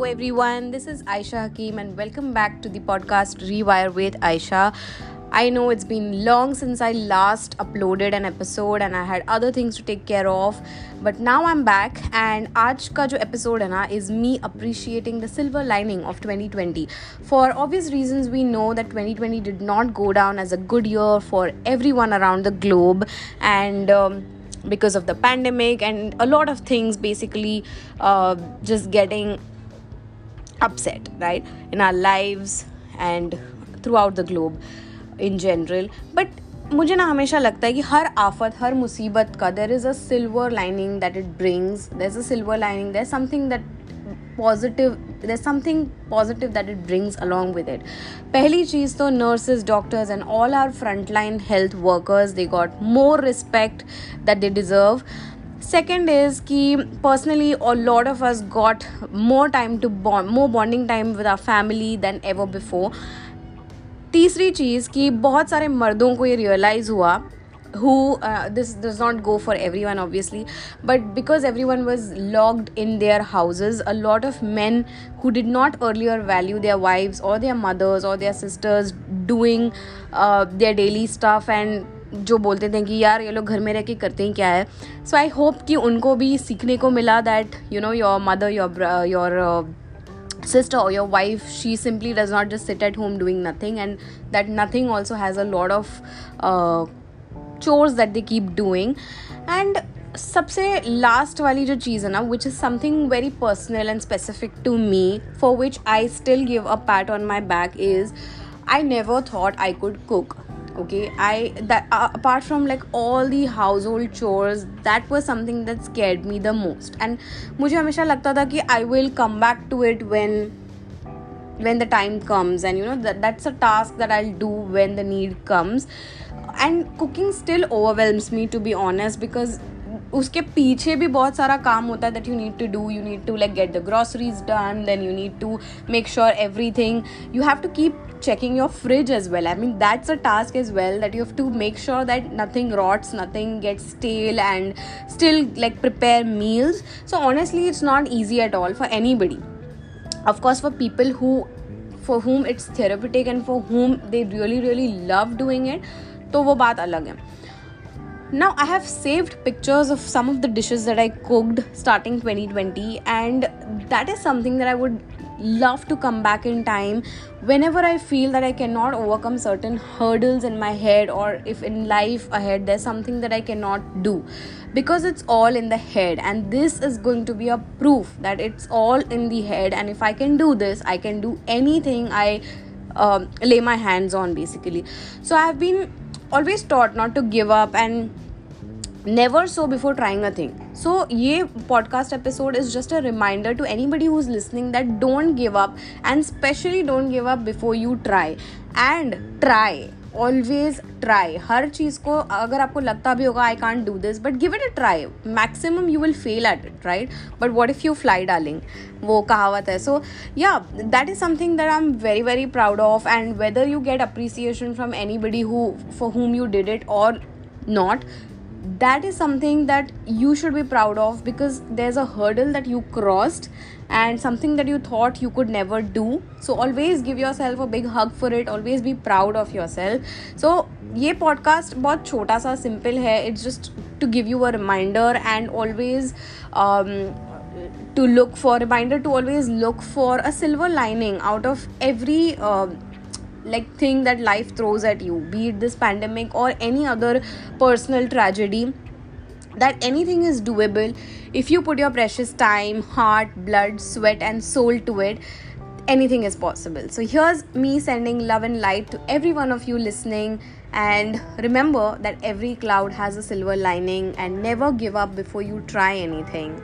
Hello, everyone. This is Aayesha Hakim, and welcome back to the podcast Rewire with Aayesha. I know it's been long since I last uploaded an episode and I had other things to take care of but now I'm back and आज का जो episode is me appreciating the silver lining of 2020 for obvious reasons we know that 2020 did not go down as a good year for everyone around the globe and um, because of the pandemic and a lot of things basically uh, just getting upset, right, in our lives and throughout the globe in general. But मुझे ना हमेशा लगता है कि हर आफत, हर मुसीबत का there is a silver lining that it brings there is a silver lining there something that positive there something positive that it brings along with it पहली चीज़ तो nurses doctors and all are front line health workers they got more respect that they deserve second is कि personally और lot of us got more time to bond more bonding time with our family than ever before तीसरी चीज़ कि बहुत सारे मर्दों को ये रियलाइज़ हुआ who this does not go for everyone obviously but because everyone was logged in their houses a lot of man who did not earlier value their wives और देयर मदर्स और their sisters doing their daily stuff and जो बोलते थे कि यार ये लोग घर में रह के करते हैं क्या है? सो आई होप कि उनको भी सीखने को मिला that you know your mother your your your wife she simply does not just sit at home doing nothing and that nothing also has a lot of uh, chores that they keep doing. And सबसे last वाली जो चीज़ है ना which is something very personal and specific to me for which I still give a pat on my back is I never thought I could cook okay i that uh, apart from like all the household chores that was something that scared me the most and मुझे हमेशा लगता था कि I will come back to it when when the time comes and you know that that's a task that I'll do when the need comes and cooking still overwhelms me to be honest because उसके पीछे भी बहुत सारा काम होता है that you need to do you need to like get the groceries done then you need to make sure everything you have to keep checking your fridge as well I mean that's a task as well that you have to make sure that nothing rots nothing get stale and still like prepare meals so honestly it's not easy at all for anybody of course for people who for whom it's therapeutic and for whom they really really love doing it तो वो बात अलग है। Now i have saved pictures of some of the dishes that i cooked starting 2020 and that is something that i would love to come back in time whenever i feel that i cannot overcome certain hurdles in my head or if in life ahead there's something that i cannot do because it's all in the head and this is going to be a proof that it's all in the head and if i can do this i can do anything i um, lay my hands on basically. So i've been always taught not to give up and never so before trying a thing. So ये podcast episode is just a reminder to anybody who's listening that don't give up and especially don't give up before you try. And try always try हर चीज़ को, अगर आपको लगता भी होगा I can't do this but give it a try maximum you will fail at it right but what if you fly darling वो कहावत है. So yeah that is something that I am very very proud of and whether you get appreciation from anybody who for whom you did it और not that is something that you should be proud of because there's a hurdle that you crossed and something that you thought you could never do so always give yourself a big hug for it always be proud of yourself so ये podcast बहुत छोटा सा simple है it's just to give you a reminder and always to look for reminder to always look for a silver lining out of every uh, like thing that life throws at you be it this pandemic or any other personal tragedy that anything is doable. If you put your precious time heart blood sweat and soul to it anything is possible. So here's me sending love and light to every one of you listening. And remember that every cloud has a silver lining and never give up before you try anything